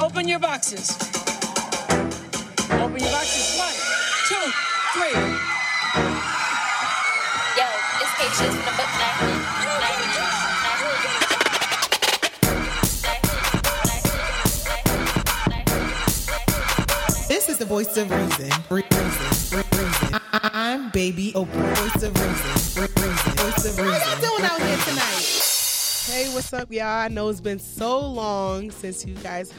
Open your boxes. Open your boxes. One, two, three. Yo, it's Patience from the book Night. This is the voice of reason. Re- Reason. Re- reason. I- I- I'm baby Oprah. Voice of reason. Re- Reason. Voice of reason. How y'all doing out here tonight? Hey, what's up, y'all? I know it's been so long since you guys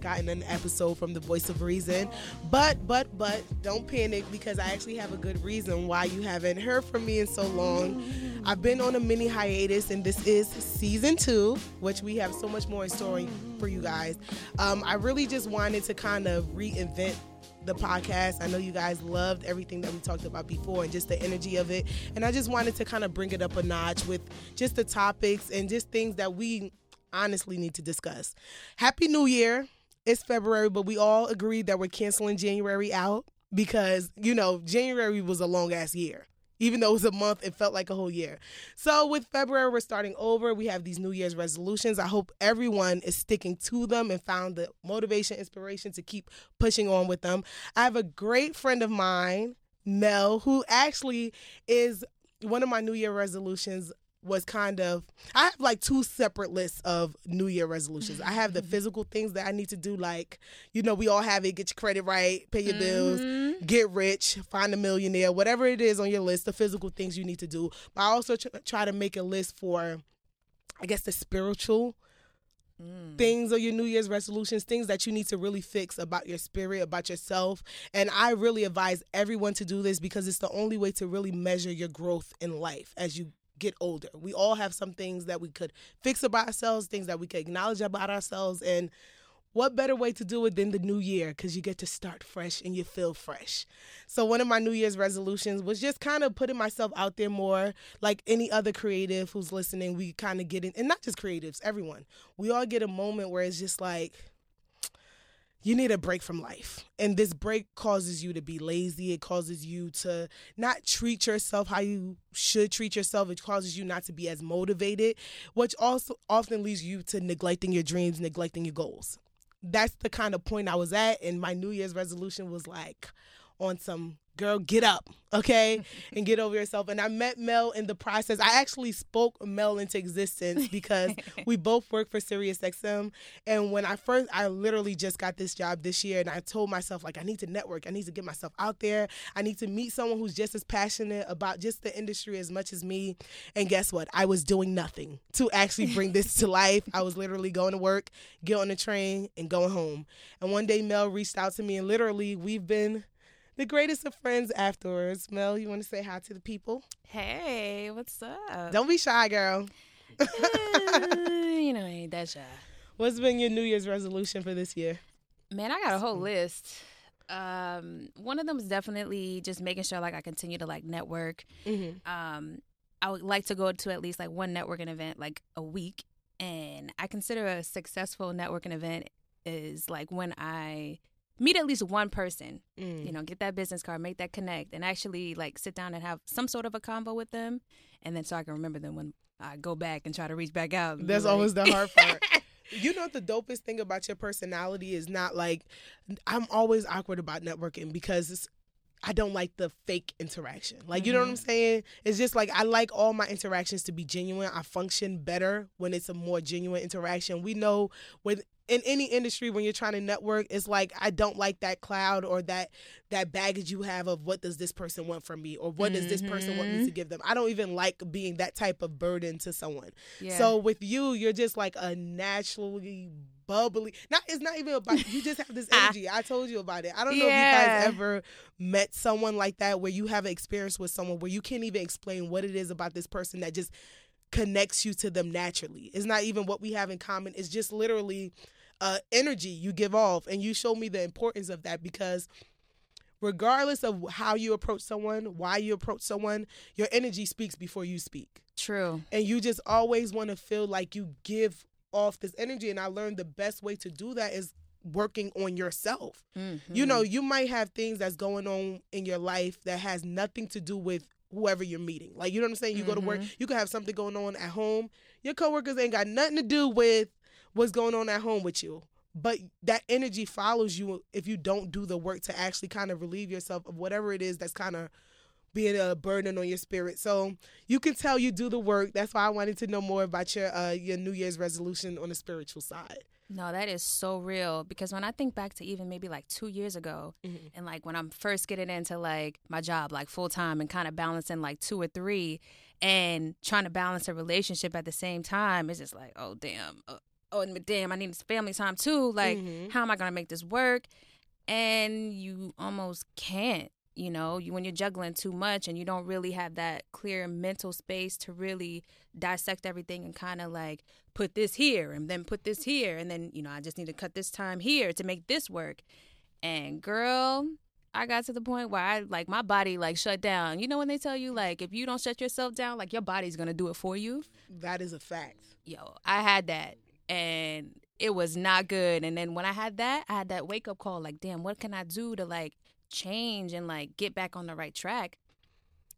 gotten an episode from the voice of reason but but but don't panic because i actually have a good reason why you haven't heard from me in so long i've been on a mini hiatus and this is season two which we have so much more in store for you guys um, i really just wanted to kind of reinvent the podcast. I know you guys loved everything that we talked about before and just the energy of it. And I just wanted to kind of bring it up a notch with just the topics and just things that we honestly need to discuss. Happy New Year. It's February, but we all agreed that we're canceling January out because, you know, January was a long ass year. Even though it was a month, it felt like a whole year. So with February, we're starting over. We have these New Year's resolutions. I hope everyone is sticking to them and found the motivation, inspiration to keep pushing on with them. I have a great friend of mine, Mel, who actually is one of my New Year resolutions was kind of I have like two separate lists of New Year resolutions. I have the mm-hmm. physical things that I need to do, like you know we all have it: get your credit right, pay your bills, mm-hmm. get rich, find a millionaire, whatever it is on your list. The physical things you need to do. But I also tr- try to make a list for, I guess, the spiritual mm. things or your New Year's resolutions, things that you need to really fix about your spirit, about yourself. And I really advise everyone to do this because it's the only way to really measure your growth in life as you get older. We all have some things that we could fix about ourselves, things that we could acknowledge about ourselves. And what better way to do it than the new year because you get to start fresh and you feel fresh so one of my new year's resolutions was just kind of putting myself out there more like any other creative who's listening we kind of get in and not just creatives everyone we all get a moment where it's just like you need a break from life. And this break causes you to be lazy. It causes you to not treat yourself how you should treat yourself. It causes you not to be as motivated, which also often leads you to neglecting your dreams, neglecting your goals. That's the kind of point I was at. And my New Year's resolution was like on some girl, get up, okay, and get over yourself. And I met Mel in the process. I actually spoke Mel into existence because we both work for SiriusXM. And when I first, I literally just got this job this year, and I told myself like, I need to network. I need to get myself out there. I need to meet someone who's just as passionate about just the industry as much as me. And guess what? I was doing nothing to actually bring this to life. I was literally going to work, get on the train, and going home. And one day Mel reached out to me, and literally we've been the greatest of friends afterwards. Mel, you want to say hi to the people? Hey, what's up? Don't be shy, girl. you know, I ain't that shy. What's been your New Year's resolution for this year? Man, I got a whole list. Um, one of them is definitely just making sure like I continue to like network. Mm-hmm. Um, I would like to go to at least like one networking event like a week, and I consider a successful networking event is like when I meet at least one person Mm. you know get that business card make that connect and actually like sit down and have some sort of a convo with them and then so i can remember them when i go back and try to reach back out That's like- always the hard part. you know what the dopest thing about your personality is not like I'm always awkward about networking because it's I don't like the fake interaction. Like you know what I'm saying? It's just like I like all my interactions to be genuine. I function better when it's a more genuine interaction. We know with in any industry when you're trying to network, it's like I don't like that cloud or that that baggage you have of what does this person want from me or what does this person want me mm-hmm. to give them. I don't even like being that type of burden to someone. Yeah. So with you, you're just like a naturally bubbly. Not it's not even about you just have this ah. energy. I told you about it. I don't know if you guys ever met someone like that where you have an experience with someone where you can't even explain what it is about this person that just connects you to them naturally. It's not even what we have in common. It's just literally uh, energy you give off, and you show me the importance of that because regardless of how you approach someone, why you approach someone, your energy speaks before you speak. True. And you just always want to feel like you give off this energy and i learned the best way to do that is working on yourself. You know you might have things that's going on in your life that has nothing to do with whoever you're meeting. Like you know what i'm saying? You go to work you could have something going on at home. Your coworkers ain't got nothing to do with what's going on at home with you but that energy follows you if you don't do the work to actually kind of relieve yourself of whatever it is that's kind of being a burden on your spirit. So you can tell you do the work. That's why I wanted to know more about your uh, your New Year's resolution on the spiritual side. No, that is so real because when I think back to even maybe like two years ago, Mm-hmm. and like when I'm first getting into like my job, like full time, and kind of balancing like two or three, and trying to balance a relationship at the same time, it's just like, oh damn, uh, oh and damn, I need this family time too. Like, Mhm. how am I gonna make this work? And you almost can't. You know, you when you're juggling too much and you don't really have that clear mental space to really dissect everything and kind of like put this here and then put this here and then you know I just need to cut this time here to make this work. And girl, I got to the point where I like my body like shut down. You know when they tell you like if you don't shut yourself down, like your body's gonna do it for you. That is a fact. Yo, I had that and it was not good. And then when I had that, I had that wake up call like, damn, what can I do to like change and like get back on the right track?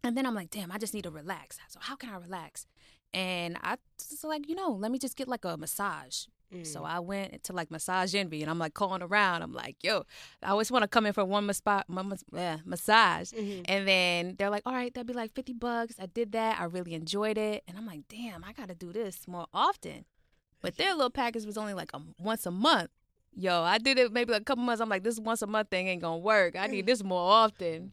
And then I'm like, damn, I just need to relax. So how can I relax? And I was like, you know, let me just get like a massage. Mm. So I went to like Massage Envy and I'm like calling around. I'm like, yo, I always want to come in for one maspa- ma- mas- yeah, massage. Mhm. And then they're like, all right, that'd be like 50 bucks. I did that. I really enjoyed it. And I'm like, damn, I got to do this more often. But their little package was only like a, once a month. Yo, I did it maybe like a couple months. I'm like, this once a month thing ain't to work. I need this more often.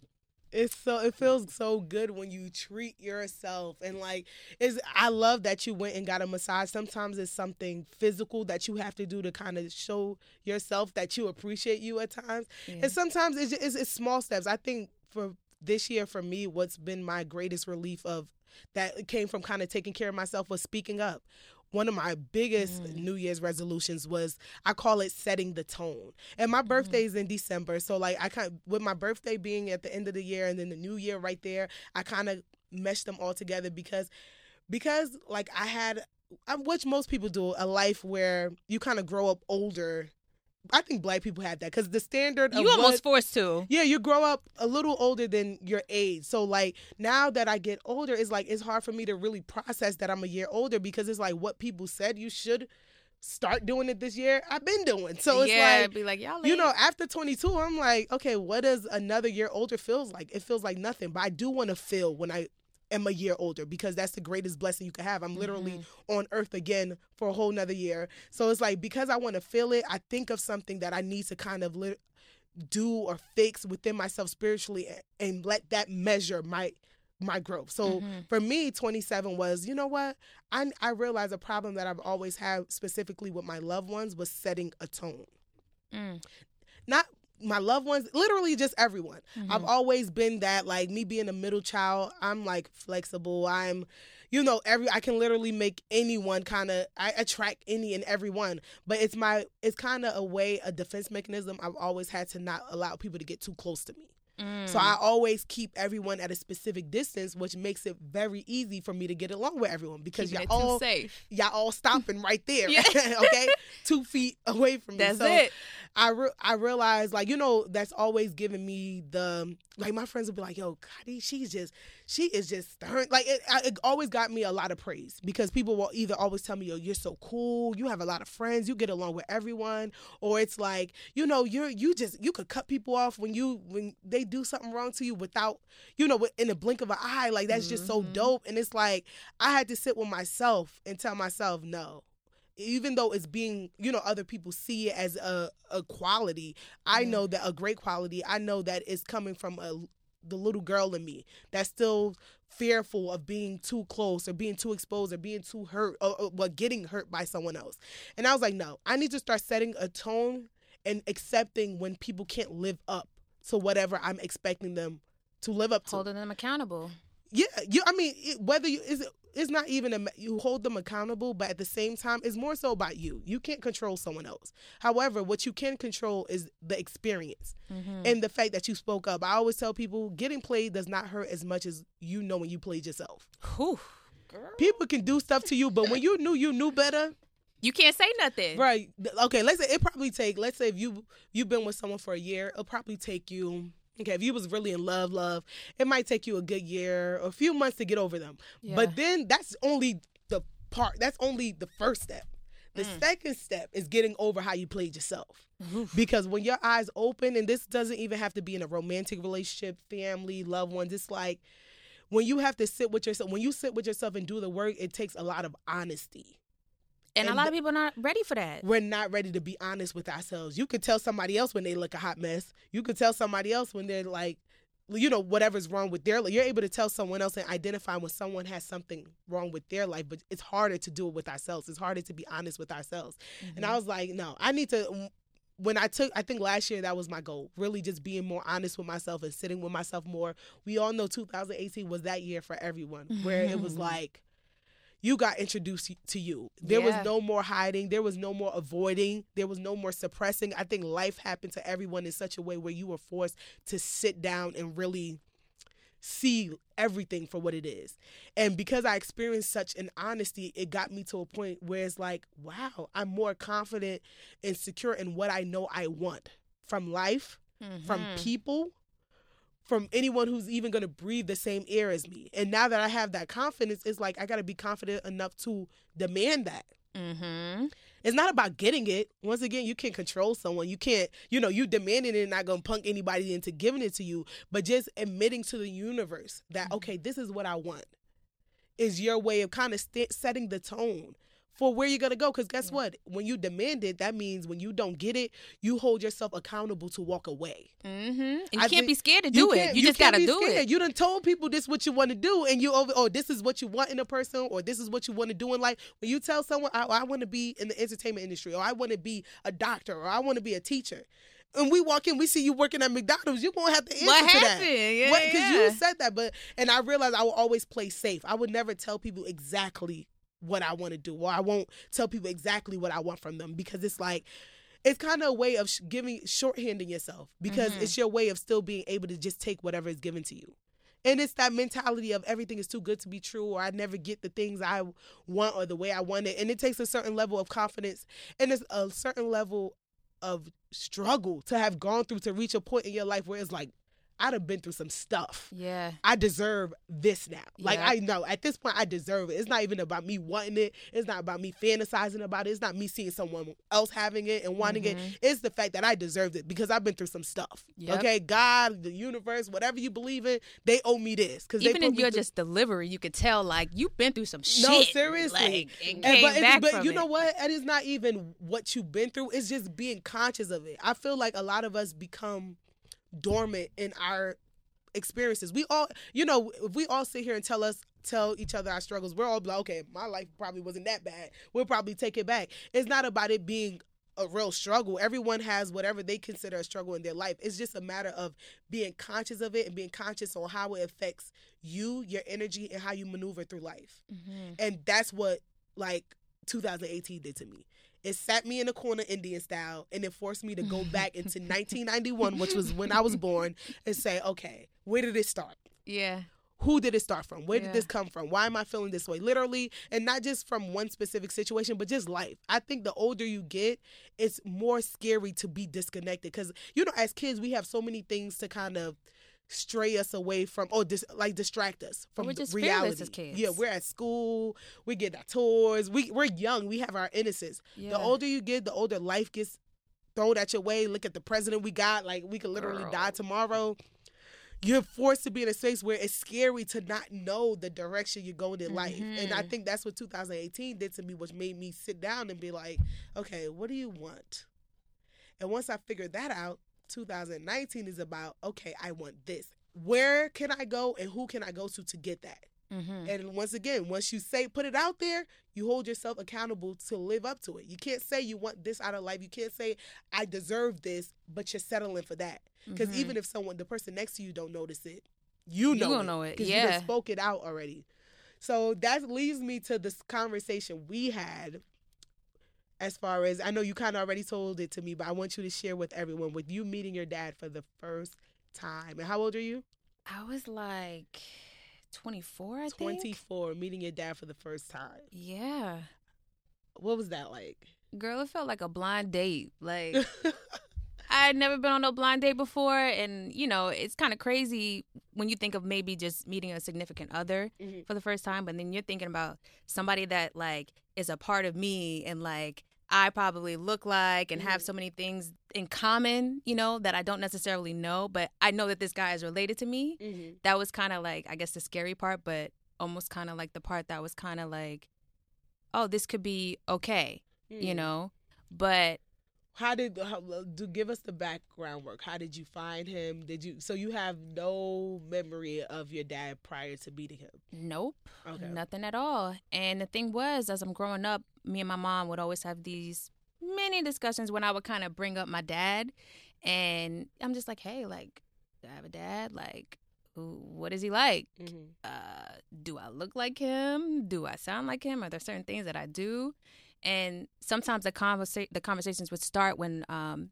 It's so it feels so good when you treat yourself and like is I love that you went and got a massage. Sometimes it's something physical that you have to do to kind of show yourself that you appreciate you at times. And sometimes it's, just, it's it's small steps. I think for this year for me what's been my greatest relief of that came from kind of taking care of myself was speaking up. One of my biggest New Year's resolutions was I call it setting the tone. And my birthday is in December, so like I kind with my birthday being at the end of the year and then the new year right there, I kind of meshed them all together because because like I had um, which most people do a life where you kind of grow up older. I think black people have that because the standard of You almost what- forced to. yeah, you grow up a little older than your age. So like now that I get older, it's like it's hard for me to really process that I'm a year older because it's like what people said you should start doing it this year. I've been doing. So it's yeah, like be like, y'all you know, after 22, I'm like, okay, what does another year older feels like? It feels like nothing, but I do want to feel when I am a year older because that's the greatest blessing you can have. I'm literally Mm-hmm. on earth again for a whole nother year. So it's like because I want to feel it, I think of something that I need to kind of lit- do or fix within myself spiritually and, and let that measure my my growth. So Mm-hmm. for me, 27 was, you know what? I I realized a problem that I've always had specifically with my loved ones was setting a tone Mm. not my loved ones, literally just everyone. I've mm-hmm. always been that, like me being a middle child, I'm like flexible. I'm, you know, every I can literally make anyone kind of I attract any and everyone. But it's my it's kind of a way, a defense mechanism. I've always had to not allow people to get too close to me. Mm. So I always keep everyone at a specific distance, which makes it very easy for me to get along with everyone because Keeping y'all all safe. y'all all stopping right there, okay, two feet away from me. That's so it. I re- I realized like you know that's always given me the like my friends would be like yo Gotti she's just she is just stern. Like it, it always got me a lot of praise because people will either always tell me yo you're so cool. You have a lot of friends. You get along with everyone. Or it's like you know you're you just you could cut people off when you when they do something wrong to you without you know in a blink of an eye. Like that's just so mm-hmm. dope. And it's like I had to sit with myself and tell myself no. Even though it's being you know other people see it as a, a quality i know that a great quality. I know that it's coming from a the little girl in me that's still fearful of being too close or being too exposed or being too hurt or, or well, getting hurt by someone else and i was like no i need to start setting a tone and accepting when people can't live up to whatever i'm expecting them to live up to Holding them accountable. Yeah, you. I mean, it, whether you is it's not even a you hold them accountable, but at the same time, it's more so about you. You can't control someone else. However, what you can control is the experience mm-hmm. and the fact that you spoke up. I always tell people, getting played does not hurt as much as you know when you played yourself. Whew. People can do stuff to you, but when you knew you knew better, You can't say nothing. right? Okay, let's say it probably take. Let's say if you you've been with someone for a year, it'll probably take you. Okay, if you was really in love, love, it might take you a good year or a few months to get over them. Yeah. But then that's only the part. That's only the first step. The Mm. second step is getting over how you played yourself. Because when your eyes open, and this doesn't even have to be in a romantic relationship, family, loved ones, it's like when you have to sit with yourself, when you sit with yourself and do the work, it takes a lot of honesty. And, a lot of people are not ready for that. We're not ready to be honest with ourselves. You could tell somebody else when they look a hot mess. You could tell somebody else when they're like, you know, whatever's wrong with their life. You're able to tell someone else and identify when someone has something wrong with their life, but it's harder to do it with ourselves. It's harder to be honest with ourselves. And I mm-hmm. was like, no, I need to. Mm, when I took, I think last year that was my goal. Really, just being more honest with myself and sitting with myself more. We all know 2018 was that year for everyone, where it was like, you got introduced to you. There was no more hiding. There was no more avoiding. There was no more suppressing. I think life happened to everyone in such a way where you were forced to sit down and really see everything for what it is. And because I experienced such an honesty, it got me to a point where it's like, wow, I'm more confident and secure in what I know I want from life, from Mhm. people, from anyone who's even going to breathe the same air as me. And now that I have that confidence, it's like I got to be confident enough to demand that. Mhm. It's not about getting it. Once again, you can't control someone. You can't, you know, you demanding it and not gonna punk anybody into giving it to you, but just admitting to the universe that okay, this is what I want. Is your way of kind of st- setting the tone for where you're gonna go. Because guess what? When you demand it, that means when you don't get it, you hold yourself accountable to walk away. Mhm. And you I can't be scared to do it. can't- You, just gotta be do scared. it. You done told people this what you want to do, and you over oh this is what you want in a person, or this is what you want to do in life. When you tell someone I, I want to be in the entertainment industry, or I want to be a doctor, or I want to be a teacher, and we walk in, we see you working at McDonald's, you're gonna have to answer What to happened? that. Yeah, Because yeah. you said that, but and I realized I will always play safe. I would never tell people exactly what I want to do, or I won't tell people exactly what I want from them because it's like it's kind of a way of sh- giving shorthanding yourself because Mhm. it's your way of still being able to just take whatever is given to you. And it's that mentality of everything is too good to be true, or I never get the things I want or the way I want it. And it takes a certain level of confidence and it's a certain level of struggle to have gone through to reach a point in your life where it's like, I'd have been through some stuff. yeah. I deserve this now. Like I know at this point I deserve it. It's not even about me wanting it. It's not about me fantasizing about it. It's not me seeing someone else having it and wanting Mhm. it. It's the fact that I deserved it because I've been through some stuff. Yep. Okay, God, the universe, whatever you believe in, they owe me this because Even in your through- just delivery, you could tell like you've been through some shit. No, seriously. Like, and And- came but, it's- back but you know what? And It is not even what you've been through. It's just being conscious of it. I feel like a lot of us become dormant in our experiences. We all, you know, if we all sit here and tell us, tell each other our struggles, we're all like, okay, my life probably wasn't that bad. We'll probably take it back. It's not about it being a real struggle. Everyone has whatever they consider a struggle in their life. It's just a matter of being conscious of it and being conscious on how it affects you, your energy, and how you maneuver through life. Mhm. And that's what like 2018 did to me. It sat me in a corner Indian style and it forced me to go back into 1991, which was when I was born, and say, okay, where did it start? Yeah. Who did it start from? Where did this come from? Why am I feeling this way? Literally, and not just from one specific situation, but just life. I think the older you get, it's more scary to be disconnected because you know, as kids, we have so many things to kind of stray us away from or dis- like distract us from we're just reality. as kids. Yeah, we're at school, we get our toys, we we're young, we have our innocence. Yeah. The older you get, the older life gets thrown at your way. Look at the president we got, like we could literally Girl. die tomorrow. You're forced to be in a space where it's scary to not know the direction you're going in life. And I Mhm. think that's what 2018 did to me, which made me sit down and be like, okay, what do you want? And once I figured that out, 2019 is about, okay, I want this. Where can I go and who can I go to to get that? Mhm. And once again, once you say put it out there, you hold yourself accountable to live up to it. You can't say you want this out of life. You can't say I deserve this, but you're settling for that. Because Mhm. even if someone, the person next to you, don't notice it, you You know gonna it, know it, you yeah. done spoke it out already. So that leads me to this conversation we had. As far as I know, you kind of already told it to me, but I want you to share with everyone with you meeting your dad for the first time. And how old are you? I was like 24, I think. 24, meeting your dad for the first time. Yeah. What was that like? Girl, it felt like a blind date. Like I had never been on a blind date before, and you know it's kind of crazy when you think of maybe just meeting a significant other Mhm. for the first time, but then you're thinking about somebody that like is a part of me and like I probably look like and have so many things in common, you know, that I don't necessarily know, but I know that this guy is related to me. Mm-hmm. That was kind of like, I guess, the scary part, but almost kind of like the part that was kind of like, oh, this could be okay, you know? But How did how, do give us the background work? How did you find him? Did you so you have no memory of your dad prior to meeting him? Nope. Okay. Nothing at all. And the thing was, as I'm growing up, me and my mom would always have these many discussions when I would kind of bring up my dad. And I'm just like, hey, like, do I have a dad? Like, what is he like? Mm-hmm. Uh, do I look like him? Do I sound like him? Are there certain things that I do? And sometimes the conversa- the conversations would start when um,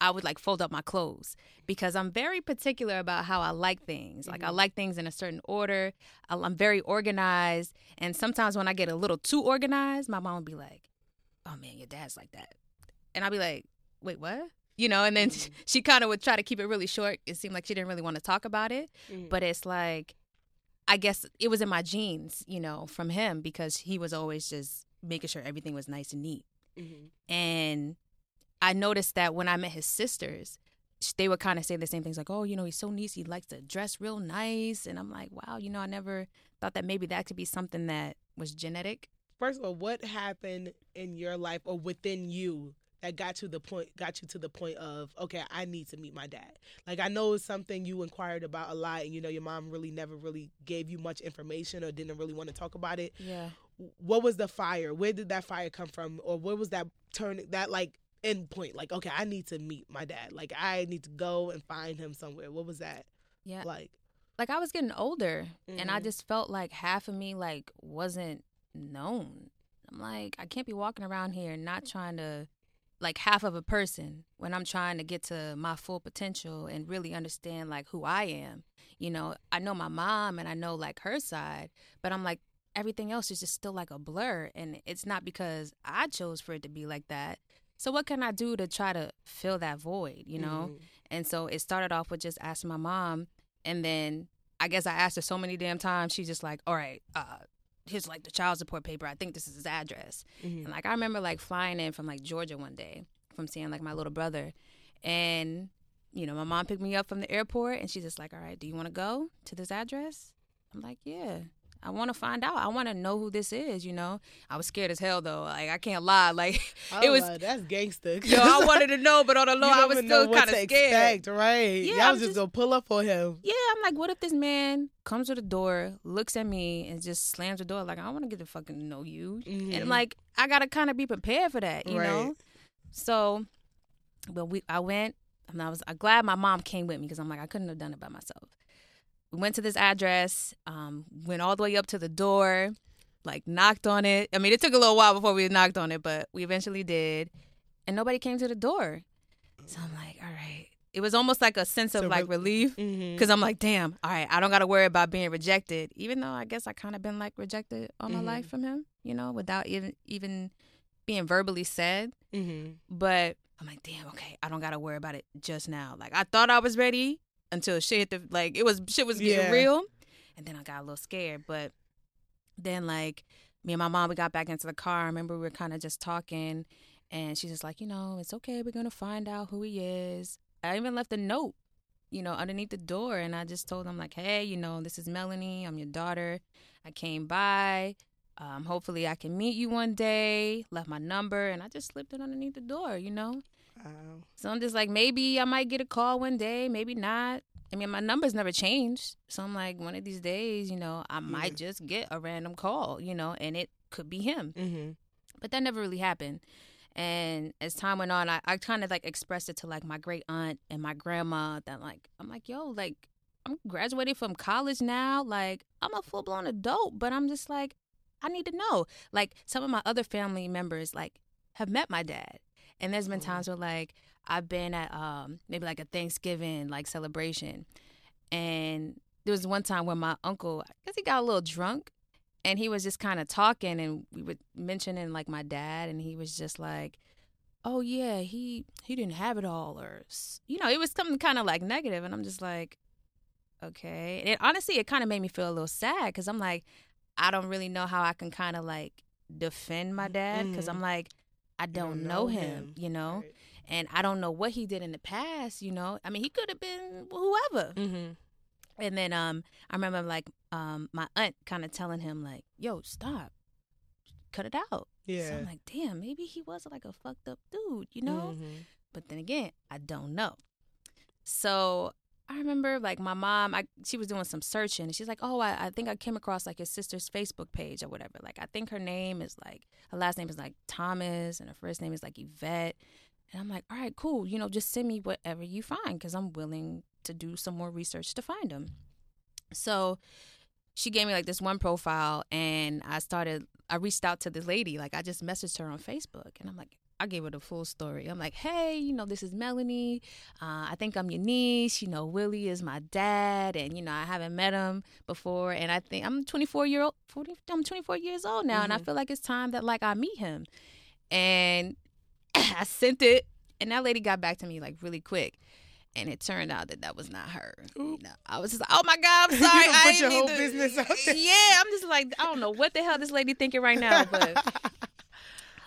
I would like fold up my clothes because I'm very particular about how I like things. Like I like things in a certain order. I'm very organized, and sometimes when I get a little too organized, my mom would be like, "Oh man, your dad's like that," and I'd be like, "Wait, what?" You know, and then she kind of would try to keep it really short. It seemed like she didn't really want to talk about it, Mm-hmm. but it's like, I guess it was in my genes, you know, from him because he was always just making sure everything was nice and neat. Mm-hmm. And I noticed that when I met his sisters, they would kind of say the same things like, oh, you know, he's so nice. He likes to dress real nice. And I'm like, wow, you know, I never thought that maybe that could be something that was genetic. First of all, what happened in your life or within you that got you the point got you to the point of okay, I need to meet my dad. Like I know it's something you inquired about a lot, and you know your mom really never really gave you much information or didn't really want to talk about it. Yeah. What was the fire? Where did that fire come from, or where was that turn that like end point? Like okay, I need to meet my dad. Like I need to go and find him somewhere. What was that Yeah. like? Like I was getting older and I Mhm. just felt like half of me like wasn't known. I'm like, I can't be walking around here not trying to like half of a person when I'm trying to get to my full potential and really understand like who I am. You know, I know my mom and I know like her side, but I'm like everything else is just still like a blur and it's not because I chose for it to be like that. So what can I do to try to fill that void, you know? Mhm. And so it started off with just asking my mom and then I guess I asked her so many damn times she's just like, "All right, uh here's like the child support paper. I think this is his address." Mhm. And like I remember like flying in from like Georgia one day from seeing like my little brother. And you know, my mom picked me up from the airport and she's just like, "All right, do you want to go to this address?" I'm like, "Yeah." I want to find out. I want to know who this is, you know. I was scared as hell though. Like I can't lie. Like I it was love- that's gangster. yo, I wanted to know, but on the low, I was still kind of scared. expect, right? Yeah, Yeah, I was just, just- gonna pull up on him. Yeah, I'm like, what if this man comes to the door, looks at me, and just slams the door? Like, I want to get to fucking know you. And Mhm. like, I gotta kind of be prepared for that, you know. So, but we, I went, and I was I'm glad my mom came with me because I'm like, I couldn't have done it by myself. We went to this address, um, went all the way up to the door, like knocked on it. I mean, it took a little while before we knocked on it, but we eventually did, and nobody came to the door. So I'm like, all right. It was almost like a sense of So like re- relief because I'm like, damn, all right, I don't got to worry about being rejected, even though I guess I kind of been like rejected all my Mhm. life from him, you know, without even even being verbally said. Mhm. But I'm like, damn, okay, I don't got to worry about it just now. Like I thought I was ready until shit hit the like it was shit was getting Yeah. real, and then I got a little scared. But then like me and my mom, we got back into the car. I remember we were kind of just talking, and she's just like, you know, it's okay. We're gonna find out who he is. I even left a note, you know, underneath the door, and I just told them like, hey, you know, this is Melanie. I'm your daughter. I came by. Um, hopefully, I can meet you one day. Left my number, and I just slipped it underneath the door, you know. Wow. So I'm just like, maybe I might get a call one day, maybe not. I mean, my number's never changed. So I'm like, one of these days, you know, I might just get a random call, you know, and it could be him. Mhm. But that never really happened. And as time went on, I, I kind of like expressed it to like my great aunt and my grandma that like, I'm like, yo, like, I'm graduating from college now. Like, I'm a full blown adult, but I'm just like, I need to know. Like, some of my other family members, like, have met my dad. And there's been times where, like, I've been at um maybe like a Thanksgiving like celebration, and there was one time where my uncle, I guess he got a little drunk, and he was just kind of talking, and we were mentioning like my dad, and he was just like, "Oh yeah, he he didn't have it all," or you know, it was something kind of like negative, and I'm just like, okay. And it, honestly, it kind of made me feel a little sad because I'm like, I don't really know how I can kind of like defend my dad because Mhm. I'm like, I don't, don't know, know him, him. you know, Right. and I don't know what he did in the past, you know. I mean, he could have been whoever. Mm-hmm. And then um, I remember like um, my aunt kind of telling him like, "Yo, stop, cut it out." Yeah. So I'm like, damn, maybe he was like a fucked up dude, you know. Mhm. But then again, I don't know. So I remember like my mom, I she was doing some searching and she's like, Oh, I, I think I came across like his sister's Facebook page or whatever. Like I think her name is like her last name is like Thomas and her first name is like Yvette. And I'm like, all right, cool. You know, just send me whatever you find because I'm willing to do some more research to find him. So she gave me like this one profile and I started I reached out to this lady. Like I just messaged her on Facebook and I'm like, I gave her the full story. I'm like, hey, you know, this is Melanie. Uh, I think I'm your niece. You know, Willie is my dad, and you know, I haven't met him before. And I think I'm 24 year old. 40, I'm 24 years old now, and I Mhm. feel like it's time that like I meet him. And I sent it, and that lady got back to me like really quick. And it turned out that that was not her. You know, I was just like, "Oh my god, I'm You sorry." done I put your whole to- business out there. Yeah, I'm just like, I don't know what the hell this lady thinking right now, but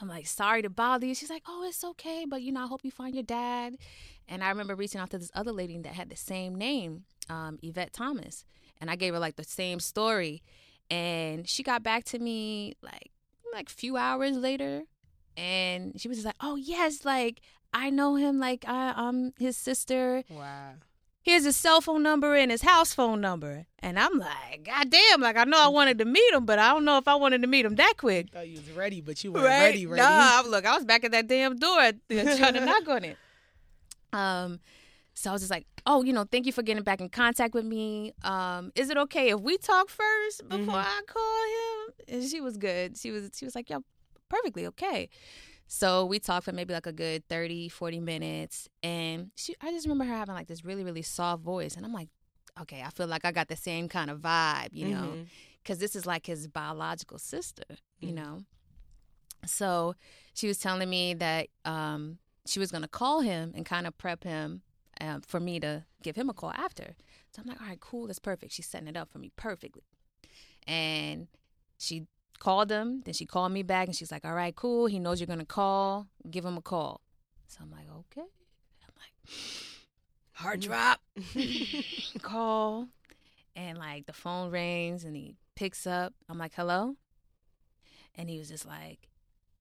I'm like, sorry to bother you. She's like, oh, it's okay, but you know, I hope you find your dad. And I remember reaching out to this other lady that had the same name, um, Yvette Thomas, and I gave her like the same story, and she got back to me like like a few hours later, and she was like, oh yes, like I know him, like I, I'm his sister Wow. Here's his cell phone number and his house phone number. And I'm like, God damn, like I know I wanted to meet him, but I don't know if I wanted to meet him that quick. Thought you was ready, but you weren't Right? ready. Ready. Nah, look, I was back at that damn door trying to knock on it. Um, so I was just like, oh, you know, thank you for getting back in contact with me. Um, is it okay if we talk first before Mhm. I call him? And she was good. She was she was like, yeah, perfectly okay. So we talked for maybe like a good 30, 40 minutes. And she I just remember her having like this really, really soft voice. And I'm like, okay, I feel like I got the same kind of vibe, you know, because this is like his biological sister, you Mhm. know. So she was telling me that um, she was going to call him and kind of prep him um, for me to give him a call after. So I'm like, all right, cool, that's perfect. She's setting it up for me perfectly. And she called him, then she called me back and she's like, all right, cool. He knows you're going to call. Give him a call. So I'm like, okay. I'm like, heart mm. drop. call. And like the phone rings and he picks up. I'm like, hello? And he was just like,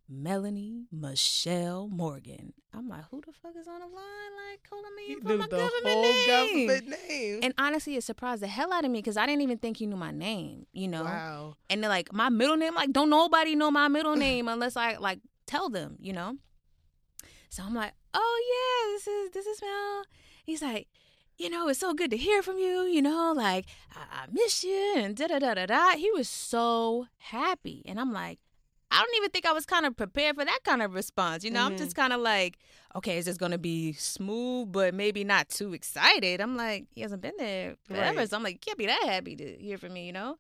Melanie Michelle Morgan. I'm like, who the fuck is on the line? Like calling me He from my the government whole name. government name. And honestly, it surprised the hell out of me because I didn't even think he knew my name, you know? wow. And then like my middle name, like don't nobody know my middle name unless I like tell them, you know? So I'm like, oh yeah, this is this is Mel. He's like, you know, it's so good to hear from you, you know, like I, I miss you and da da da da da. He was so happy. And I'm like, I don't even think I was kind of prepared for that kind of response. You know, I'm Mhm. just kind of like, okay, is this gonna be smooth, but maybe not too excited? I'm like, he hasn't been there forever, Right. so I'm like, you can't be that happy to hear from me, you know.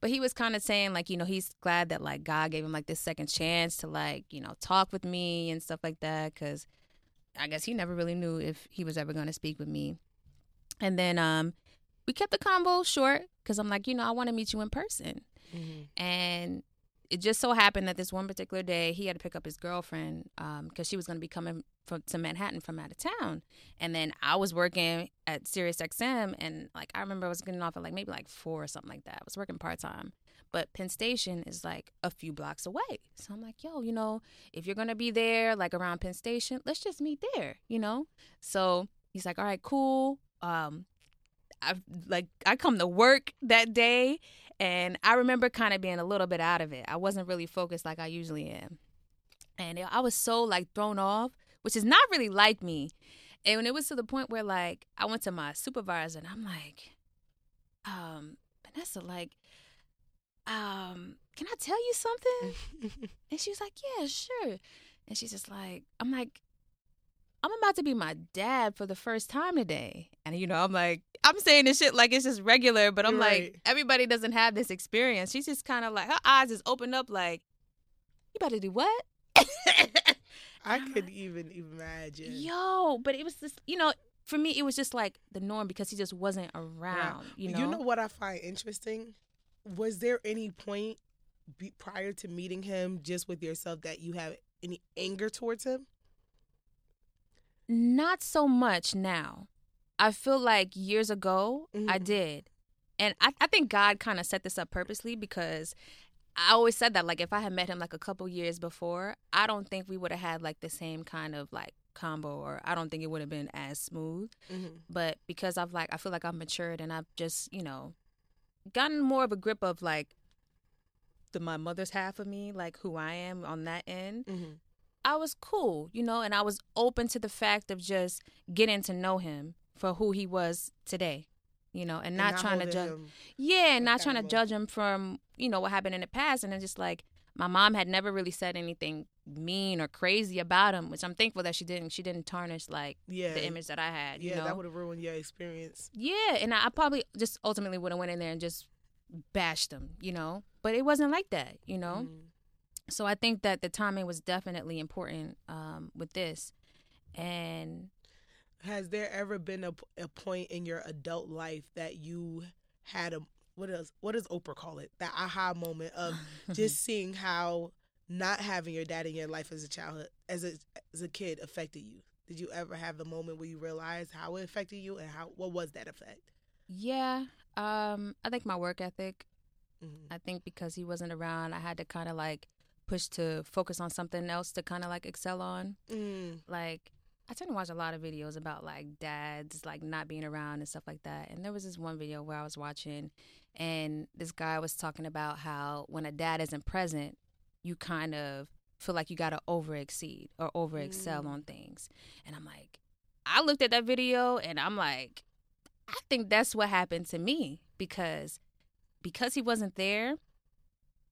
But he was kind of saying like, you know, he's glad that like God gave him like this second chance to like, you know, talk with me and stuff like that, because I guess he never really knew if he was ever gonna speak with me. And then um, we kept the combo short because I'm like, you know, I want to meet you in person. Mhm. And it just so happened that this one particular day he had to pick up his girlfriend because she was going to be coming from to Manhattan from out of town, and then I was working at Sirius XM, and like I remember I was getting off at like maybe like four or something like that. I was working part time, but Penn Station is like a few blocks away, so I'm like, yo, you know, if you're gonna be there like around Penn Station, let's just meet there, you know. So he's like, all right, cool. Um, I like I come to work that day and I remember kind of being a little bit out of it. I wasn't really focused like I usually am. And I was so like thrown off, which is not really like me. And when it was to the point where like I went to my supervisor and I'm like, um, Vanessa, like, um, can I tell you something? And she was like, Yeah, sure. And she's just like, I'm like, I'm about to be my dad for the first time today. And you know, I'm like, I'm saying this shit like it's just regular, but I'm Right. like, everybody doesn't have this experience. She's just kind of like, her eyes is opened up like, you about to do what? I I'm could even imagine. Yo, but it was just, you know, for me, it was just like the norm because he just wasn't around, you know? what I find interesting? Was there any point be, prior to meeting him, just with yourself, that you have any anger towards him? Not so much now. I feel like years ago I Mhm. did. And I, I think God kind of set this up purposely because I always said that like if I had met him like a couple years before, I don't think we would have had like the same kind of like combo or I don't think it would have been as smooth. Mm-hmm. But because I've like I feel like I've matured and I've just, you know, gotten more of a grip of like the my mother's half of me, like who I am on that end. Mm-hmm. I was cool, you know, and I was open to the fact of just getting to know him for who he was today, you know, and, not, trying to judge. Yeah, and not trying to judge him from you know what happened in the past, and then just like my mom had never really said anything mean or crazy about him, which I'm thankful that she didn't. She didn't tarnish like Yeah. the image that I had. Yeah, you know? that would have ruined your experience. Yeah, and I, I probably just ultimately would have went in there and just bashed him, you know. But it wasn't like that, you know. Mhm. So I think that the timing was definitely important um, with this, and Has there ever been a, a point in your adult life that you had a what is what does Oprah call it? That aha moment of just seeing how not having your dad in your life as a childhood as a as a kid affected you. Did you ever have the moment where you realized how it affected you and how what was that effect? yeah, um, I think my work ethic. Mhm. I think because he wasn't around, I had to kind of like push to focus on something else to kind of like excel on. Mm. Like I tend to watch a lot of videos about like dads like not being around and stuff like that. And there was this one video where I was watching, and this guy was talking about how when a dad isn't present, you kind of feel like you got to over exceed or over excel Mm. on things. And I'm like, I looked at that video and I'm like, I think that's what happened to me because because he wasn't there.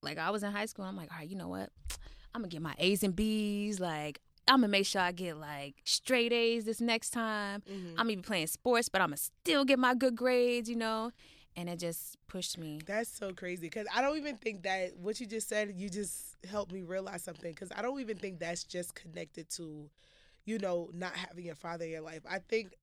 Like I was in high school, I'm like, all right, you know what? I'm gonna get my A's and B's. Like I'm gonna make sure I get like straight A's this next time. Mhm. I'm gonna be playing sports, but I'm gonna still get my good grades, you know. And it just pushed me. That's so crazy because I don't even think that what you just said, you just helped me realize something because I don't even think that's just connected to, you know, not having your father in your life. I think,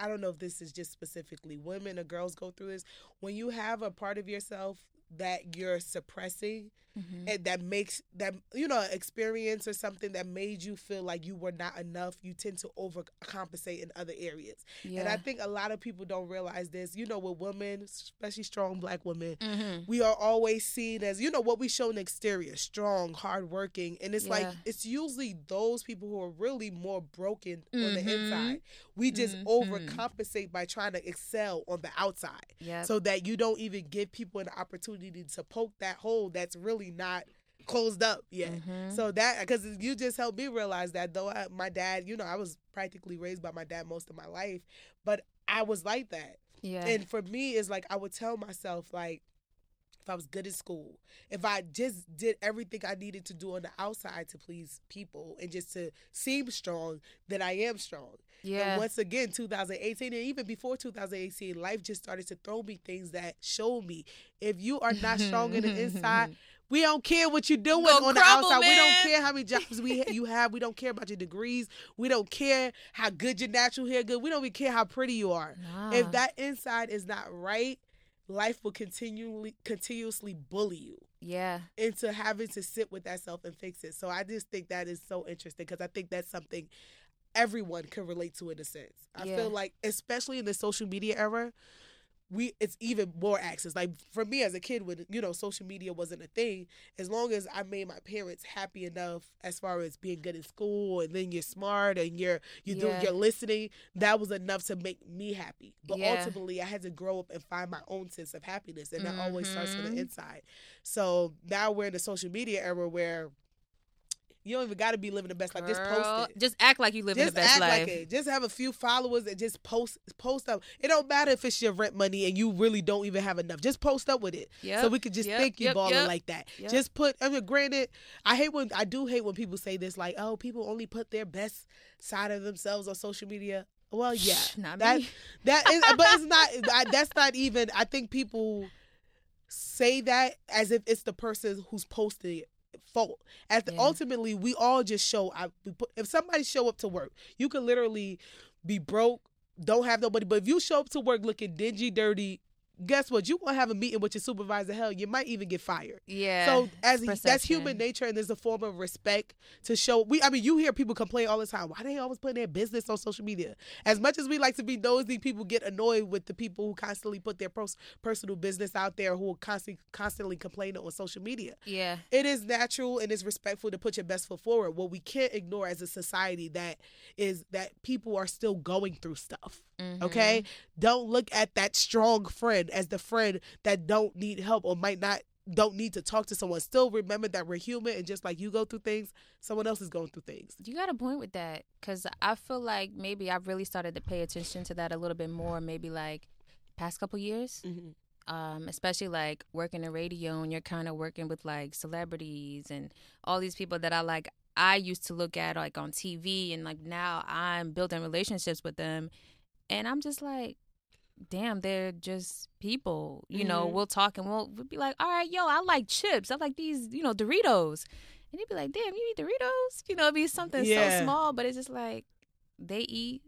I don't know if this is just specifically women or girls go through this. When you have a part of yourself that you're suppressing Mhm. and that makes that you know experience or something that made you feel like you were not enough you tend to overcompensate in other areas Yeah. and i think a lot of people don't realize this you know with women especially strong black women Mhm. we are always seen as you know what we show in exterior strong hardworking and it's like it's usually those people who are really more broken on the Mhm. inside we just Mhm. overcompensate by trying to excel on the outside Yep. so that you don't even give people an opportunity to poke that hole that's really not closed up yet. Mhm. So that because you just helped me realize that though I, my dad, you know, I was practically raised by my dad most of my life, but I was like that. yeah. And for me, it's like I would tell myself like. If I was good at school, if I just did everything I needed to do on the outside to please people and just to seem strong, then I am strong. yeah. And once again, 2018, and even before 2018, life just started to throw me things that showed me if you are not strong in the inside, we don't care what you're doing Gonna on the crumble, outside. We don't care how many jobs we you have. We don't care about your degrees. We don't care how good your natural hair good. We don't even care how pretty you are. Nah. If that inside is not right, life will continually continuously bully you yeah. into having to sit with that self and fix it. So I just think that is so interesting because I think that's something everyone can relate to in a sense. I Yeah. feel like especially in the social media era, we it's even more access. Like for me as a kid when you know social media wasn't a thing, as long as I made my parents happy enough as far as being good in school and then you're smart and you're you do Yeah. you're listening, that was enough to make me happy. But Yeah. ultimately I had to grow up and find my own sense of happiness and that always starts from the mm-hmm. inside. So now we're in the social media era where you don't even got to be living the best life. Just post it. Just act like you live Just the best act life. like it. Just have a few followers and just post post up. It don't matter if it's your rent money and you really don't even have enough. Just post up with it. So we could just yep, think you yep, balling yep, like that. yep. Just put I mean granted, I hate when I do hate when people say this like, oh, people only put their best side of themselves on social media. Well, yeah. Not that me. that is but it's not I, that's not even I think people say that as if it's the person who's posting it fault. As Yeah. ultimately we all just show I we put, if somebody show up to work, you could literally be broke, don't have nobody, but if you show up to work looking dingy, dirty, guess what? You gonna have a meeting with your supervisor. Hell, you might even get fired. Yeah. So as that's human nature, and there's a form of respect to show. We, I mean, you hear people complain all the time. Why they always put their business on social media? As much as we like to be nosy, people get annoyed with the people who constantly put their pros- personal business out there, who are constantly constantly complaining on social media. Yeah. It is natural and it's respectful to put your best foot forward. What we can't ignore as a society that is that people are still going through stuff. Mm-hmm. Okay, don't look at that strong friend as the friend that don't need help or might not don't need to talk to someone. Still remember that we're human and just like you go through things, someone else is going through things. You got a point with that because I feel like maybe I've really started to pay attention to that a little bit more. Maybe like past couple years, Mm-hmm. um, especially like working in radio and you're kind of working with like celebrities and all these people that I like. I used to look at like on TV and like now I'm building relationships with them, and I'm just like. Damn, they're just people. You know, Mhm. we'll talk and we'll, we'll be like, all right, yo, I like chips. I like these, you know, Doritos. And he'd be like, damn, you eat Doritos? You know, it'd be something Yeah. so small, but it's just like they eat,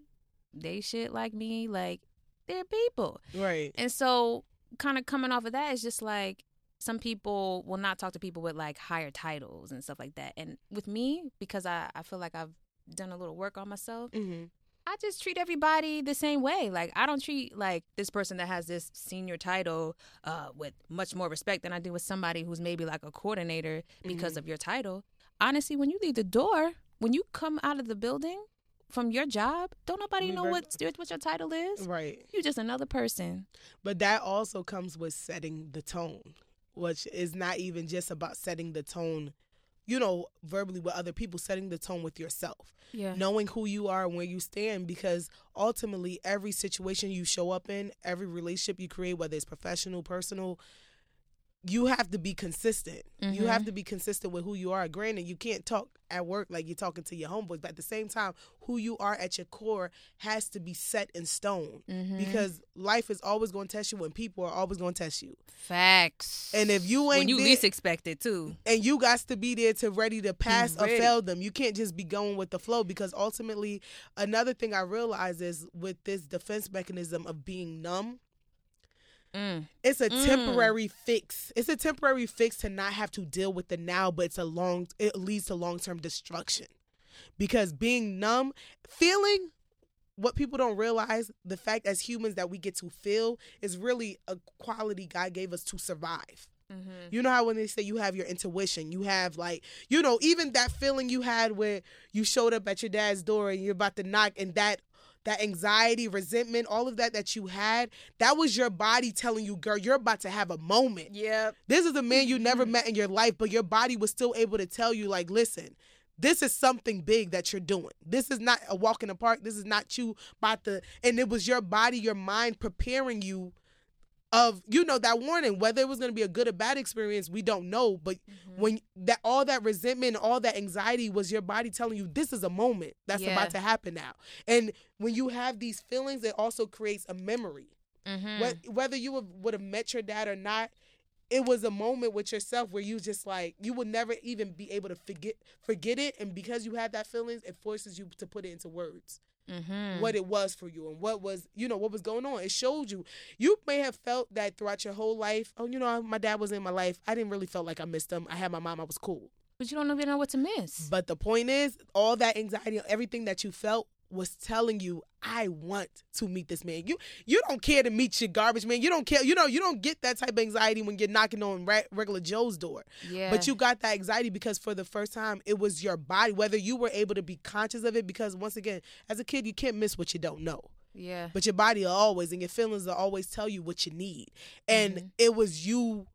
they shit like me, like they're people. Right. And so, kind of coming off of that, is just like some people will not talk to people with like higher titles and stuff like that. And with me, because I, I feel like I've done a little work on myself, Mm-hmm. I just treat everybody the same way. Like I don't treat like this person that has this senior title uh, with much more respect than I do with somebody who's maybe like a coordinator because of your title. Honestly, when you leave the door, when you come out of the building from your job, don't nobody know what what your title is. Right. you're just another person. But that also comes with setting the tone, which is not even just about setting the tone, you know, verbally with other people, setting the tone with yourself. Yeah. knowing who you are and where you stand because ultimately every situation you show up in every relationship you create whether it's professional personal you have to be consistent you Mhm. have to be consistent with who you are granted you can't talk at work like you're talking to your homeboys but at the same time who you are at your core has to be set in stone Mhm. because life is always going to test you and people are always going to test you Facts. And if you ain't when you there- least expect it too. and you got to be there to ready to pass or ready. fail them. You can't just be going with the flow because ultimately, another thing I realize is with this defense mechanism of being numb, Mm. it's a Mm. temporary fix. It's a temporary fix to not have to deal with the now, but it's a long. It leads to long term destruction because being numb, feeling. What people don't realize, the fact as humans that we get to feel is really a quality God gave us to survive. Mm-hmm. You know how when they say you have your intuition, you have like, you know, even that feeling you had where you showed up at your dad's door and you're about to knock and that that anxiety, resentment, all of that that you had, that was your body telling you, girl, you're about to have a moment. Yep. This is a man you never mm-hmm. met in your life, but your body was still able to tell you, like, listen, this is something big that you're doing. This is not a walk in the park. This is not you about to, and it was your body, your mind preparing you of, you know, that warning. Whether it was going to be a good or bad experience, we don't know. But when that, all that resentment, all that anxiety was your body telling you, this is a moment that's Yeah. about to happen now. And when you have these feelings, it also creates a memory. Mm-hmm. Whe- Whether you would- would have met your dad or not, it was a moment with yourself where you just like you would never even be able to forget forget it, and because you had that feelings, it forces you to put it into words Mm-hmm. what it was for you and what was you know what was going on. It showed you. You may have felt that throughout your whole life. Oh, you know, my dad was in my life. I didn't really feel like I missed him. I had my mom. I was cool. But you don't even know what to miss. But the point is, all that anxiety, everything that you felt was telling you, I want to meet this man. You you don't care to meet your garbage man. You don't care. You know you don't get that type of anxiety when you're knocking on re- regular Joe's door. yeah. But you got that anxiety because for the first time, it was your body. Whether you were able to be conscious of it, because once again, as a kid, you can't miss what you don't know. Yeah. But your body will always and your feelings will always tell you what you need. And Mhm. it was you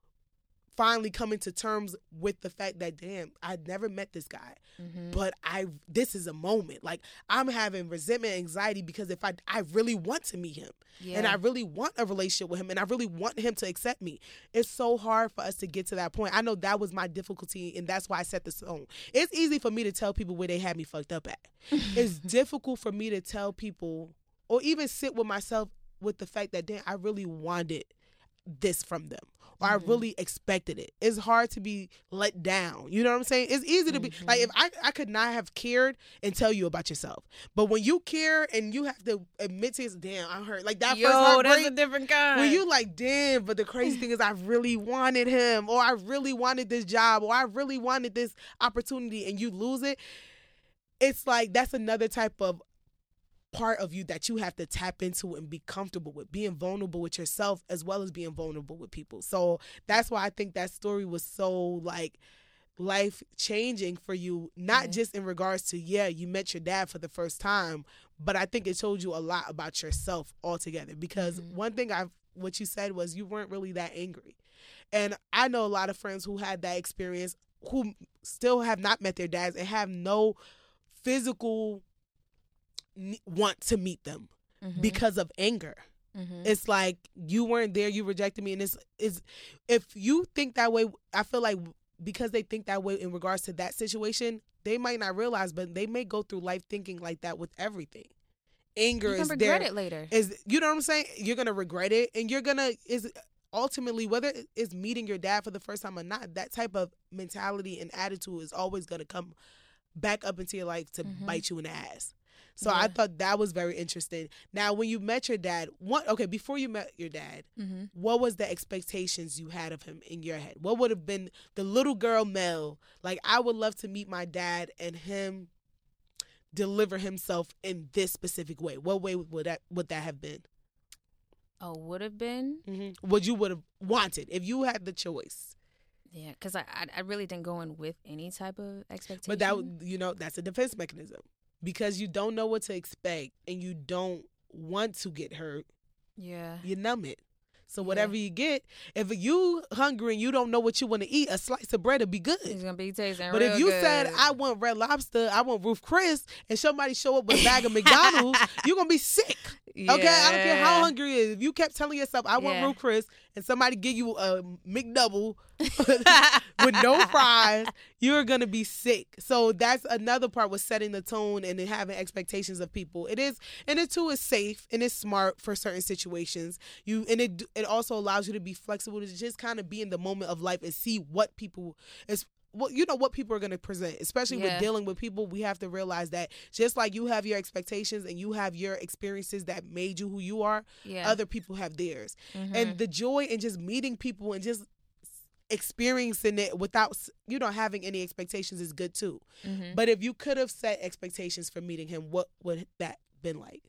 finally coming to terms with the fact that damn, I'd never met this guy. Mm-hmm. But I this is a moment. Like I'm having resentment, anxiety because if I I really want to meet him Yeah. and I really want a relationship with him and I really want him to accept me. It's so hard for us to get to that point. I know that was my difficulty and that's why I set the tone. It's easy for me to tell people where they had me fucked up at. it's difficult for me to tell people or even sit with myself with the fact that damn, I really wanted this from them. Or I mm-hmm. really expected it. It's hard to be let down. You know what I'm saying? It's easy to be like if mm-hmm. I, I could not have cared and tell you about yourself. But when you care and you have to admit to yourself, damn, I'm hurt. Like that Yo, first heartbreak. that's a different kind. When you like, damn, but the crazy thing is I really wanted him, or I really wanted this job, or I really wanted this opportunity, and you lose it, it's like that's another type of part of you that you have to tap into and be comfortable with being vulnerable with yourself as well as being vulnerable with people so that's why i think that story was so like life changing for you not Yeah. just in regards to yeah you met your dad for the first time but i think it told you a lot about yourself altogether because Mhm. one thing i've what you said was you weren't really that angry and i know a lot of friends who had that experience who still have not met their dads and have no physical want to meet them Mhm, because of anger mhm. it's like you weren't there you rejected me and it's is if you think that way i feel like because they think that way in regards to that situation they might not realize but they may go through life thinking like that with everything anger is regret there it later. is you know what i'm saying you're gonna regret it and you're gonna is ultimately whether it's meeting your dad for the first time or not that type of mentality and attitude is always gonna come back up into your life to Mhm. bite you in the ass so I thought that was very interesting. Now, when you met your dad, what? Okay, before you met your dad, hmm what was the expectations you had of him in your head? What would have been the little girl Mel? Like, I would love to meet my dad and him deliver himself in this specific way. What way would that would that have been? Oh, would have been. Mm-hmm. What you would have wanted if you had the choice? Yeah, because I, I I really didn't go in with any type of expectation. But that would- you know that's a defense mechanism because you don't know what to expect and you don't want to get hurt. yeah. you numb it. So Yeah. whatever you get, if you hungry and you don't know what you want to eat, a slice of bread would be good. It's gonna be tasting But if you good. said I want red lobster, I want Ruth Chris, and somebody show up with a bag of McDonald's, you're gonna be sick. Okay, I don't care how hungry it is. If you kept telling yourself I want Yeah. Ruth Chris, and somebody give you a McDouble with no fries, you're gonna be sick. So that's another part with setting the tone and then having expectations of people. It is, and it too is safe and it's smart for certain situations. You and it it also allows you to be flexible to just kind of be in the moment of life and see what people is. Well, you know what people are going to present, especially with dealing with people. We have to realize that just like you have your expectations and you have your experiences that made you who you are, yeah. other people have theirs Mhm. and the joy in just meeting people and just experiencing it without you know having any expectations is good too Mhm. but if you could have set expectations for meeting him what would that been like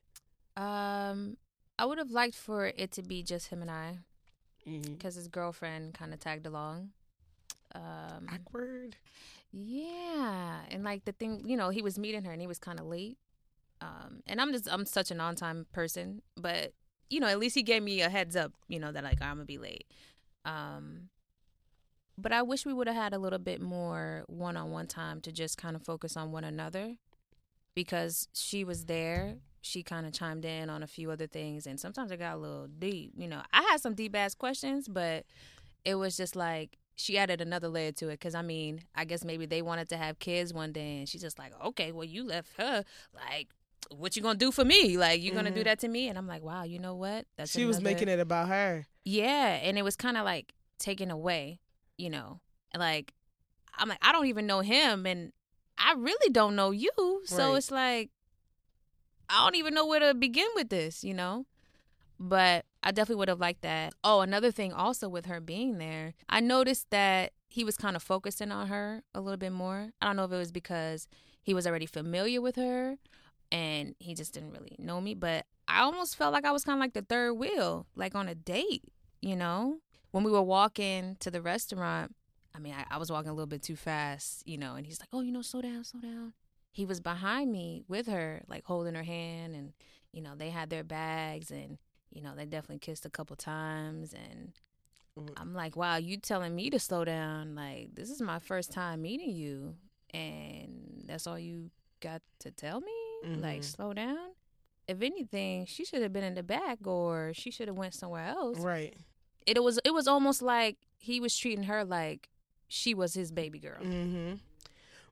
um, I would have liked for it to be just him and I, mm-hmm. because his girlfriend kind of tagged along. Um, awkward yeah, and like the thing, you know, he was meeting her and he was kind of late. Um, and I'm just I'm such an on time person, but you know, at least he gave me a heads up, you know, that like I'm gonna be late. Um, but I wish we would have had a little bit more one on one time to just kind of focus on one another, because she was there. She kind of chimed in on a few other things, and sometimes it got a little deep. You know, I had some deep ass questions, but it was just like she added another layer to it because I mean, I guess maybe they wanted to have kids one day, and she's just like, okay, well, you left her, like, what you gonna do for me? Like, you gonna do Mhm. that to me? And I'm like, wow, you know what? That's she was making it about her yeah, and it was kind of like taken away, you know, like I'm like, I don't even know him, and I really don't know you, so Right. it's like I don't even know where to begin with this, you know. But I definitely would have liked that. Oh, another thing also with her being there, I noticed that he was kind of focusing on her a little bit more. I don't know if it was because he was already familiar with her and he just didn't really know me, but I almost felt like I was kind of like the third wheel, like on a date, you know? When we were walking to the restaurant, I mean, I, I was walking a little bit too fast, you know, and he's like, oh, you know, slow down, slow down. He was behind me with her, like holding her hand, and, you know, they had their bags, and, you know, they definitely kissed a couple times. And. I'm like, wow, you telling me to slow down? Like, this is my first time meeting you, and that's all you got to tell me? Like, Mhm. slow down? If anything, she should have been in the back, or she should have went somewhere else right it was it was almost like he was treating her like she was his baby girl. mm-hmm.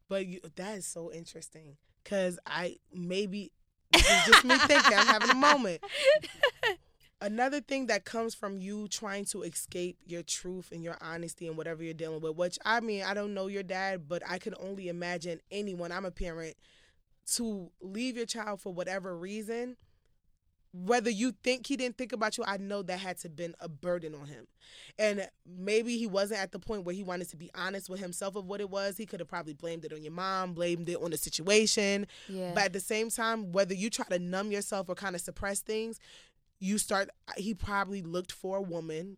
but you, that is so interesting because i maybe this is just me thinking i'm having a moment Another thing that comes from you trying to escape your truth and your honesty and whatever you're dealing with, which I mean, I don't know your dad, but I can only imagine anyone, I'm a parent, to leave your child for whatever reason. Whether you think he didn't think about you, I know that had to been a burden on him. And maybe he wasn't at the point where he wanted to be honest with himself of what it was. He could have probably blamed it on your mom, blamed it on the situation. Yeah. But at the same time, whether you try to numb yourself or kind of suppress things, you start he probably looked for a woman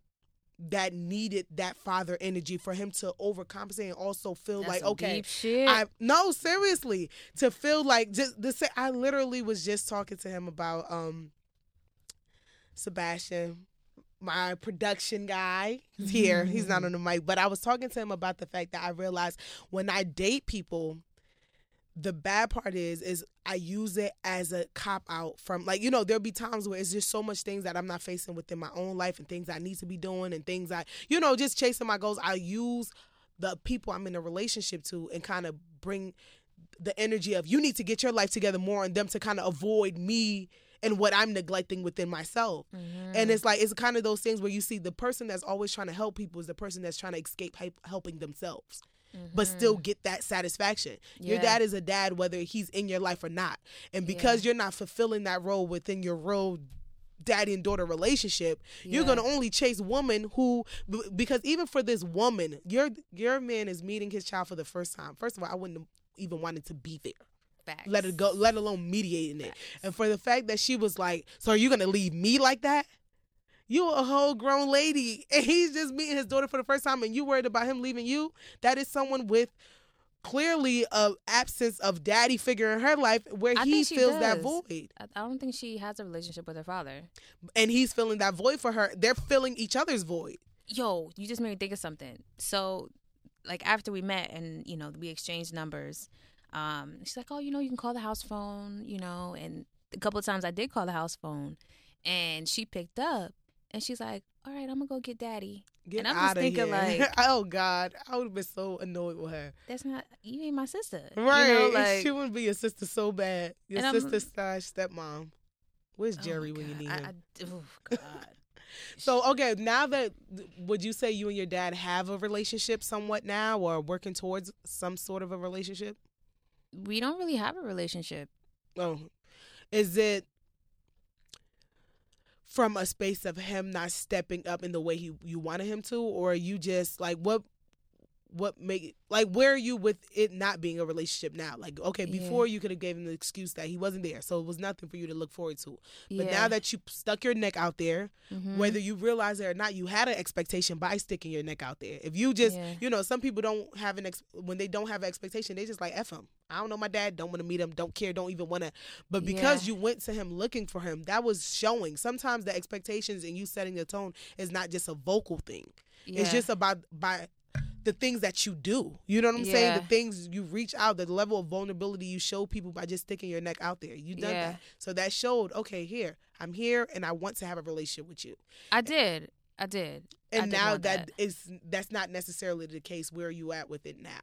that needed that father energy for him to overcompensate and also feel That's like okay. I no seriously to feel like just the I literally was just talking to him about um Sebastian my production guy he's here. He's not on the mic but I was talking to him about the fact that I realized when I date people the bad part is is I use it as a cop out from like you know there'll be times where it's just so much things that I'm not facing within my own life and things I need to be doing and things I you know just chasing my goals. I use the people I'm in a relationship to and kind of bring the energy of you need to get your life together more and them to kind of avoid me and what I'm neglecting within myself. And mm-hmm. it's like it's kind of those things where you see the person that's always trying to help people is the person that's trying to escape helping themselves. But still mm-hmm. get that satisfaction. Your dad is a dad whether he's in your life or not. And because you're not fulfilling that role within your role daddy and daughter relationship, you're going to only chase woman who because even for this woman, your your man is meeting his child for the first time. First of all, I wouldn't have even wanted to be there Facts. let it go, let alone mediating it. And for the fact that she was like, "So are you gonna leave me like that? You a whole grown lady, and he's just meeting his daughter for the first time, and you worried about him leaving you? That is someone with clearly a absence of daddy figure in her life where I he feels that void, I, I don't think she has a relationship with her father. and he's feeling that void for her. They're filling each other's void. Yo, you just made me think of something. So, like after we met and you know we exchanged numbers, um, she's like, "Oh, you know, you can call the house phone, you know." And a couple of times I did call the house phone, and she picked up, and she's like, "All right, I'm gonna go get daddy." Get and I'm just thinking here. like, oh God, I would have been so annoyed with her. "That's not you ain't my sister, Right? You know, like, she wouldn't be your sister so bad. Your sister slash stepmom. Where's oh Jerry my when you need I- him? I- oh God. So okay, now that would you say you and your dad have a relationship somewhat now, or working towards some sort of a relationship? We don't really have a relationship. Oh, is it from a space of him not stepping up in the way he you wanted him to, or you just like what? What make like where are you with it not being a relationship now? Like okay, Yeah. before you could have gave him the excuse that he wasn't there, so it was nothing for you to look forward to. But Yeah. now that you stuck your neck out there, Mhm. whether you realize it or not, you had an expectation by sticking your neck out there. If you just, Yeah. you know, some people don't have an ex- when they don't have an expectation, they just like f him. I don't know my dad, don't want to meet him, don't care, don't even want to. But because Yeah. you went to him looking for him, that was showing. Sometimes the expectations and you setting the tone is not just a vocal thing. It's just about by the things that you do. You know what I'm saying? The things you reach out, the level of vulnerability you show people by just sticking your neck out there. You done Yeah. that. So that showed, okay, here, I'm here and I want to have a relationship with you. I did. I did. I And did now want that is that's not necessarily the case. Where are you at with it now?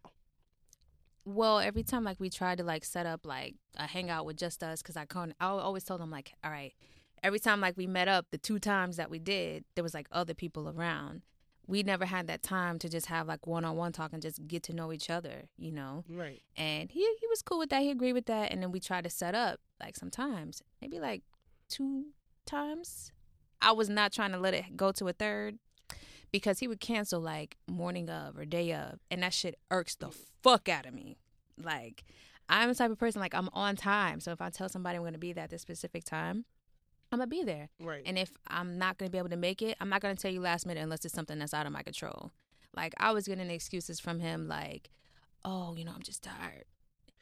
Well, every time like we tried to like set up like a hangout with just us, because I con I always told them like, all right, every time like we met up, the two times that we did, there was like other people around. We never had that time to just have like one on one talk and just get to know each other, you know. Right. And he he was cool with that. He agreed with that. And then we tried to set up like sometimes, maybe like two times. I was not trying to let it go to a third because he would cancel like morning of or day of, and that shit irks the fuck out of me. Like I'm the type of person like I'm on time, so if I tell somebody I'm going to be there at this specific time, I'm gonna be there. Right. And if I'm not to be able to make it, I'm not to tell you last minute unless it's something that's out of my control. Like I was getting excuses from him, like, "Oh, you know, I'm just tired,"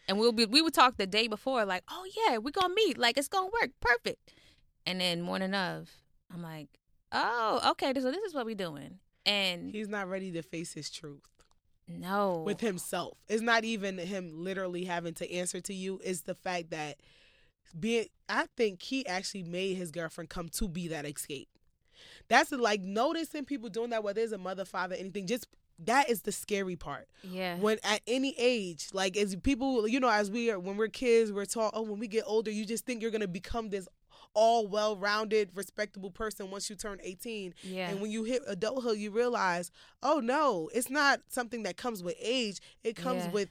and we'll be we would talk the day before, like, "Oh yeah, we're gonna meet, like it's gonna work, perfect." And then morning of, I'm like, "Oh, okay, so this is what we're doing," and He's not ready to face his truth no, with himself. It's not even him literally having to answer to you. It's the fact that being. I think he actually made his girlfriend come to be that escape. That's like noticing people doing that, whether it's a mother, father, anything. Just that is the scary part. yeah, when at any age like as people you know as we are when we're kids we're taught oh when we get older you just think you're gonna become this all well-rounded, respectable person once you turn 18. Yeah. And when you hit adulthood, you realize, oh no, it's not something that comes with age. It comes Yeah. with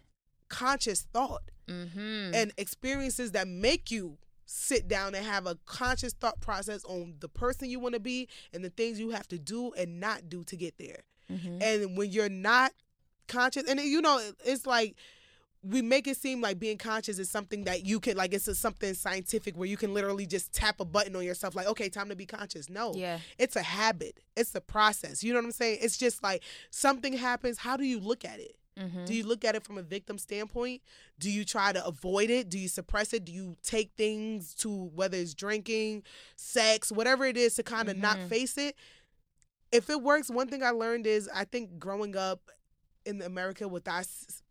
conscious thought mm-hmm. and experiences that make you sit down and have a conscious thought process on the person you want to be and the things you have to do and not do to get there. Mhm. And when you're not conscious, and you know, it's like we make it seem like being conscious is something that you can, like, it's a, something scientific where you can literally just tap a button on yourself, like, okay, time to be conscious. No, Yeah. it's a habit, it's a process. You know what I'm saying? It's just like something happens. How do you look at it? Mm-hmm. Do you look at it from a victim standpoint? Do you try to avoid it? Do you suppress it? Do you take things to whether it's drinking, sex, whatever it is to kind of not Mhm. face it? If it works, one thing I learned is I think growing up in America with our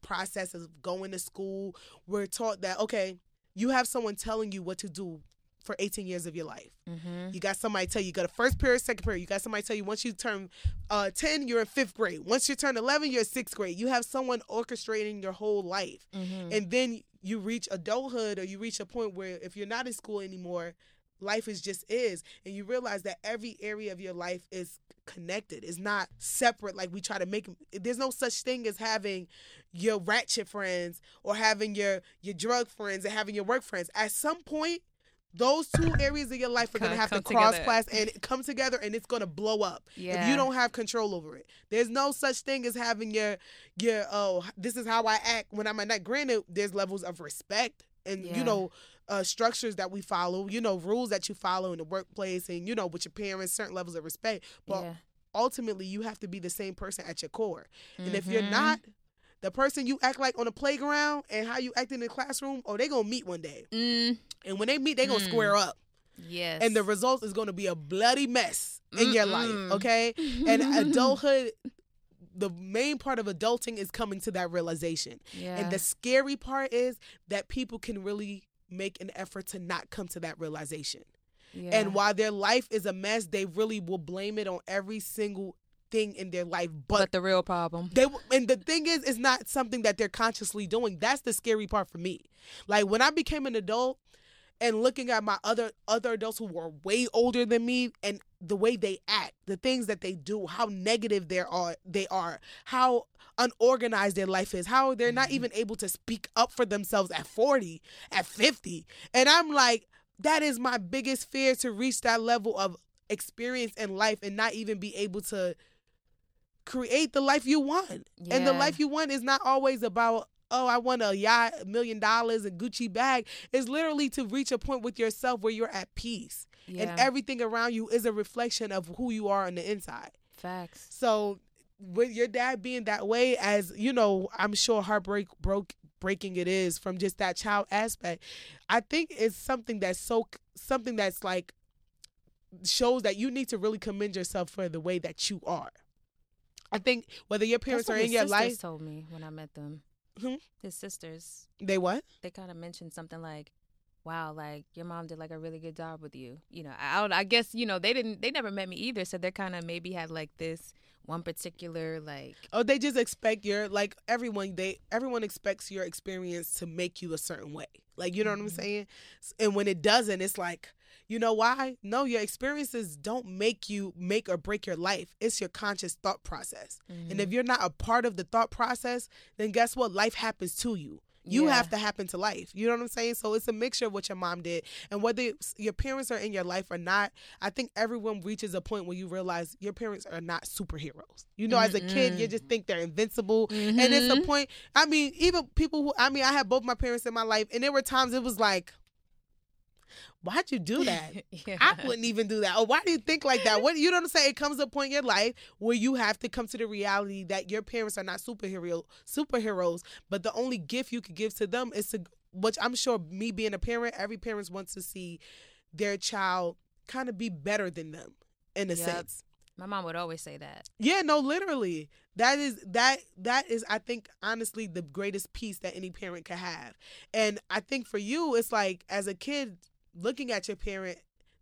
process of going to school, we're taught that, okay, you have someone telling you what to do for 18 years of your life. Mm-hmm. You got somebody tell you, you got a first period, second period. You got somebody tell you once you turn uh, 10, you're in fifth grade. Once you turn 11, you're in sixth grade. You have someone orchestrating your whole life. Mm-hmm. And then you reach adulthood or you reach a point where if you're not in school anymore, life is just is. And you realize that every area of your life is connected. It's not separate like we try to make there's no such thing as having your ratchet friends or having your your drug friends and having your work friends. At some point those two areas of your life are going to have to cross together. class and come together and it's going to blow up if you don't have control over it there's no such thing as having your your oh this is how i act when i'm at night granted there's levels of respect and Yeah. you know uh, structures that we follow you know rules that you follow in the workplace and you know with your parents certain levels of respect but yeah. ultimately you have to be the same person at your core and if you're Mhm. not the person you act like on the playground and how you act in the classroom oh they gonna meet one day Mm, and when they meet they gonna Mm. square up yes. and the result is going to be a bloody mess in your life okay and adulthood the main part of adulting is coming to that realization yeah. and the scary part is that people can really make an effort to not come to that realization yeah. and while their life is a mess they really will blame it on every single thing in their life but, but the real problem. they and the thing is it's not something that they're consciously doing that's the scary part for me like when i became an adult and looking at my other other adults who were way older than me and the way they act the things that they do how negative they are they are how unorganized their life is how they're not mm-hmm. even able to speak up for themselves at 40 at 50 and i'm like that is my biggest fear to reach that level of experience in life and not even be able to create the life you want. And the life you want is not always about oh i want a yacht a million dollars and gucci bag it's literally to reach a point with yourself where you're at peace Yeah. and everything around you is a reflection of who you are on the inside Facts. so with your dad being that way as you know i'm sure heartbreak broke breaking it is from just that child aspect i think it's something that's so something that's like shows that you need to really commend yourself for the way that you are i think whether your parents are in your life told me when I met them. Hmm? His sisters, they what they kind of mentioned something like, "Wow, like your mom did like a really good job with you." You know, I I guess you know they didn't, they never met me either, so they're kind of maybe had like this one particular like, Oh, they just expect your like everyone they everyone expects your experience to make you a certain way. Like you know what I'm Mhm. saying? And when it doesn't, it's like, you know why? No, your experiences don't make you make or break your life. It's your conscious thought process. And Mm-hmm. if you're not a part of the thought process, then guess what? Life happens to you. You Yeah. have to happen to life. You know what I'm saying? So it's a mixture of what your mom did. And whether your parents are in your life or not, I think everyone reaches a point where you realize your parents are not superheroes. You know, as a kid, you just think they're invincible. And it's a Mhm. point, I mean, even people who, I mean, I had both my parents in my life, and there were times it was like, why'd you do that? yeah. I wouldn't even do that. Or why do you think like that? What you know what I'm saying? It comes to a point in your life where you have to come to the reality that your parents are not superhero superheroes, but the only gift you could give to them is to which I'm sure me being a parent, every parent wants to see their child kind of be better than them in a Yep. sense. My mom would always say that. Yeah, no, literally. That is that that is I think honestly the greatest piece that any parent could have. And I think for you it's like as a kid looking at your parent,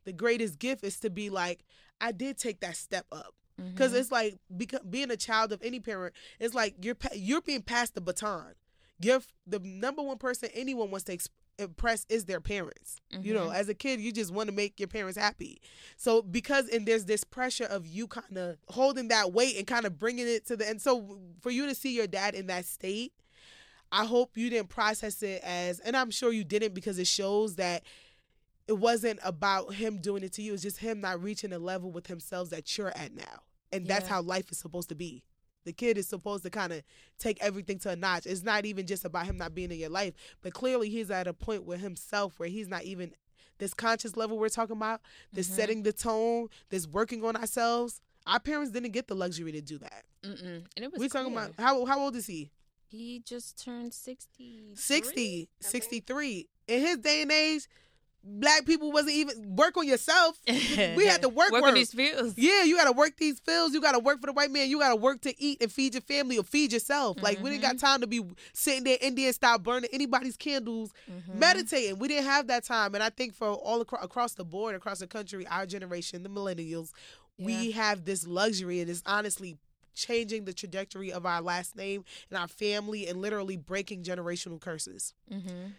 the greatest gift is to be like I did take that step up. Cuz Mhm. it's like beca- being a child of any parent, it's like you're pa- you're being passed the baton. You're f- the number one person anyone wants to ex- impress is their parents. You Mm-hmm. know, as a kid, you just want to make your parents happy. So because and there's this pressure of you kind of holding that weight and kind of bringing it to the and so for you to see your dad in that state, I hope you didn't process it as and I'm sure you didn't because it shows that it wasn't about him doing it to you. It's just him not reaching a level with himself that you're at now. And that's how life is supposed to be. The kid is supposed to kind of take everything to a notch. It's not even just about him not being in your life, but clearly he's at a point with himself where he's not even this conscious level we're talking about, this Mhm. setting the tone, this working on ourselves. Our parents didn't get the luxury to do that. Mm-mm. And it was We talking about how how old is he? He just turned 60. 60, 63. In his day and age, black people wasn't even work on yourself. we had to work work work. on these fields. Yeah, you gotta work these fields. You gotta work for the white man. You gotta work to eat and feed your family or feed yourself. Like we didn't got time to be sitting there Indian style burning anybody's candles, Mm-hmm. meditating. We didn't have that time. And I think for all acro- across the board, across the country, our generation, the millennials, we have this luxury, and it's honestly changing the trajectory of our last name and our family, and literally breaking generational curses. Mm-hmm.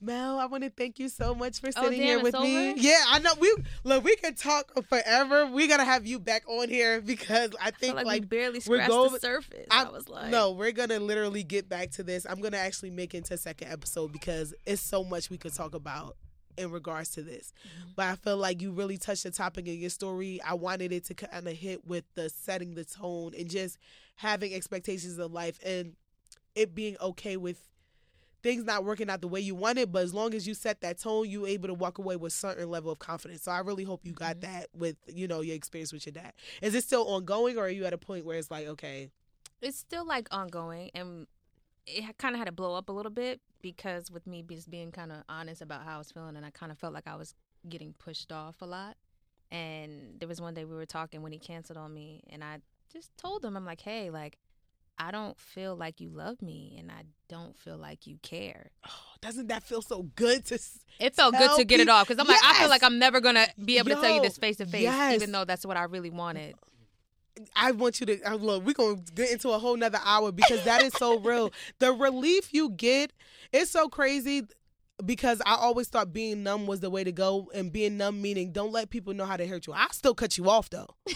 Mel, I want to thank you so much for Oh, sitting damn, here with me. over? Yeah, I know. We look, we can talk forever. We gotta have you back on here because I I think feel like, like, we barely scratched going- the surface. I'm- I was like, no, we're gonna literally get back to this. I'm gonna actually make it into a second episode because it's so much we could talk about in regards to this. Mm-hmm. But I feel like you really touched the topic in your story. I wanted it to kind of hit with the setting the tone and just having expectations of life and it being okay with things not working out the way you wanted, but as long as you set that tone, you able to walk away with certain level of confidence. So I really hope you got Mm-hmm. that with, you know, your experience with your dad. Is it still ongoing or are you at a point where it's like, okay, it's still like ongoing and it kind of had to blow up a little bit because with me just being kind of honest about how I was feeling and I kind of felt like I was getting pushed off a lot. And there was one day we were talking when he canceled on me and I just told him I'm like, "Hey, like I don't feel like you love me and I don't feel like you care." oh, doesn't that feel so good to It felt good to get it off because I'm like, I feel like I'm never gonna be able to tell you this face to face, even though that's what I really wanted. I want you to uh, look. We're gonna get into a whole nother hour because that is so real. The relief you get, it's so crazy. Because I always thought being numb was the way to go, and being numb meaning don't let people know how to hurt you. I still cut you off though.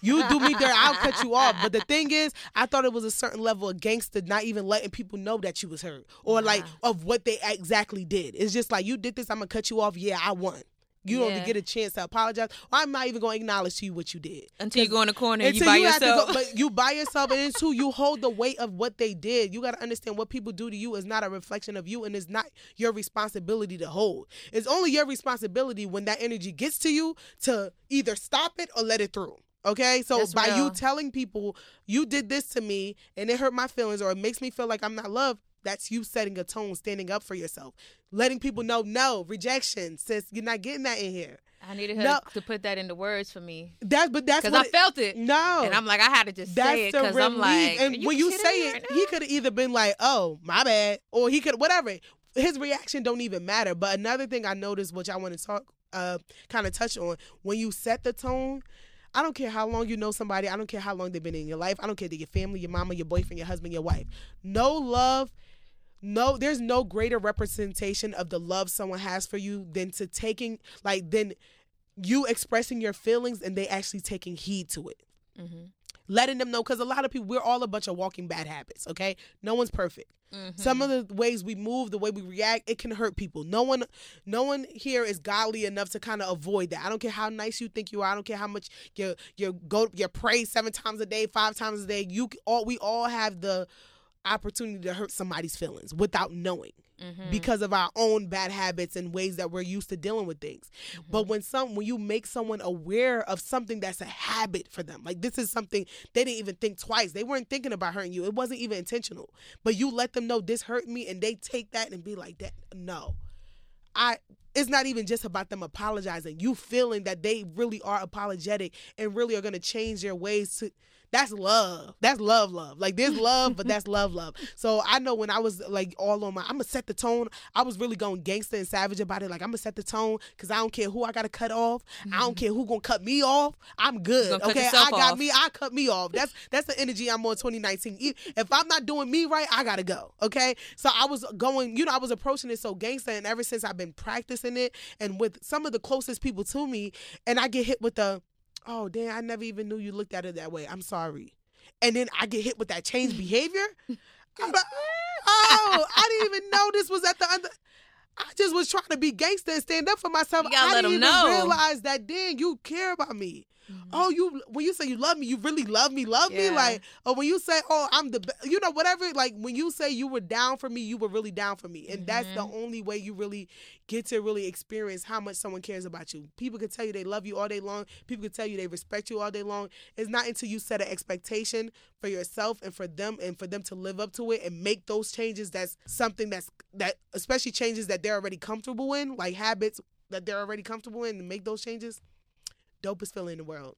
You do me there, I'll cut you off. But the thing is, I thought it was a certain level of gangster not even letting people know that you was hurt or like of what they exactly did. It's just like you did this, I'm gonna cut you off. Yeah, I won. You don't get a chance to apologize. Or I'm not even gonna acknowledge to you what you did Until you go in the corner and you by you have to yourself. go, but you by yourself, and then too, you hold the weight of what they did. You got to understand what people do to you is not a reflection of you, and it's not your responsibility to hold. It's only your responsibility when that energy gets to you to either stop it or let it through. Okay, so That's by you telling people you did this to me and it hurt my feelings or it makes me feel like I'm not loved, that's you setting a tone, standing up for yourself, letting people know no rejection, sis, you're not getting that in here. I needed her No. to put that into words for me That, but that's because I it- felt it. No, And I'm like, I had to just That's say it because. I'm like, and you when you say it, right he could have either been like, "Oh, my bad," or he could whatever. His reaction don't even matter. But another thing I noticed, which I want to talk, uh, kind of touch on, when you set the tone. I don't care how long you know somebody. I don't care how long they've been in your life. I don't care that your family, your mama, your boyfriend, your husband, your wife. No love, no. There's no greater representation of the love someone has for you than to taking like than you expressing your feelings and they actually taking heed to it Mhm. Letting them know because a lot of people we're all a bunch of walking bad habits okay? No one's perfect. Mm-hmm. some of the ways we move the way we react it can hurt people. No one no one here is godly enough to kind of avoid that. I don't care how nice you think you are. I don't care how much you you go you pray seven times a day five times a day. You all we all have the opportunity to hurt somebody's feelings without knowing Mm-hmm. because of our own bad habits and ways that we're used to dealing with things. But when some when you make someone aware of something that's a habit for them, like this is something they didn't even think twice. They weren't thinking about hurting you. It wasn't even intentional. But you let them know this hurt me and they take that and be like that no. I it's not even just about them apologizing. You feeling that they really are apologetic and really are going to change their ways to that's love. That's love, love. Like there's love, but that's love, love. So I know when I was like all on my, I'm gonna set the tone. I was really going gangster and savage about it. Like I'm gonna set the tone because I don't care who I gotta cut off. I don't care who gonna cut me off. I'm good. Okay, I got off. me. I cut me off. That's that's the energy I'm on 2019. E- If I'm not doing me right, I gotta go. Okay, so I was going. You know, I was approaching it so gangster, and ever since I've been practicing it, and with some of the closest people to me, and I get hit with the, oh damn, I never even knew you looked at it that way. I'm sorry, and then I get hit with that change behavior. I'm like, oh, I didn't even know this was at the under. I just was trying to be gangster and stand up for myself. You gotta I let didn't even know. realize that then you care about me. Oh, you when you say you love me, you really love me, love me. Like, or when you say, oh, I'm the, be-, you know, whatever. Like when you say you were down for me, you were really down for me, and that's the Mm-hmm. only way you really get to really experience how much someone cares about you. People can tell you they love you all day long. People can tell you they respect you all day long. It's not until you set an expectation for yourself and for them, and for them to live up to it and make those changes. That's something that's that, especially changes that they're already comfortable in, like habits that they're already comfortable in, and make those changes. Dopest feeling in the world.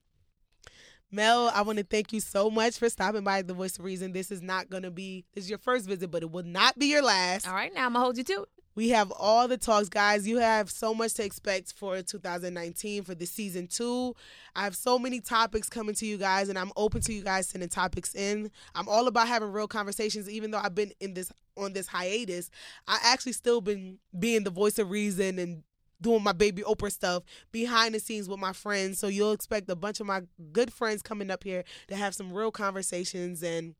Mel, I want to thank you so much for stopping by The Voice of Reason. This is not going to be, this is your first visit, but it will not be your last. All right, now I'm gonna hold you to it. We have all the talks, guys. You have so much to expect for 2019 for the season two. I have so many topics coming to you guys, and I'm open to you guys sending topics in. I'm all about having real conversations, even though I've been in this on this hiatus. I actually still been being the voice of reason and doing my baby Oprah stuff behind the scenes with my friends. So you'll expect a bunch of my good friends coming up here to have some real conversations and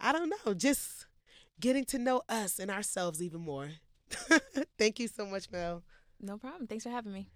I don't know, just getting to know us and ourselves even more. Thank you so much, Mel. No problem. Thanks for having me.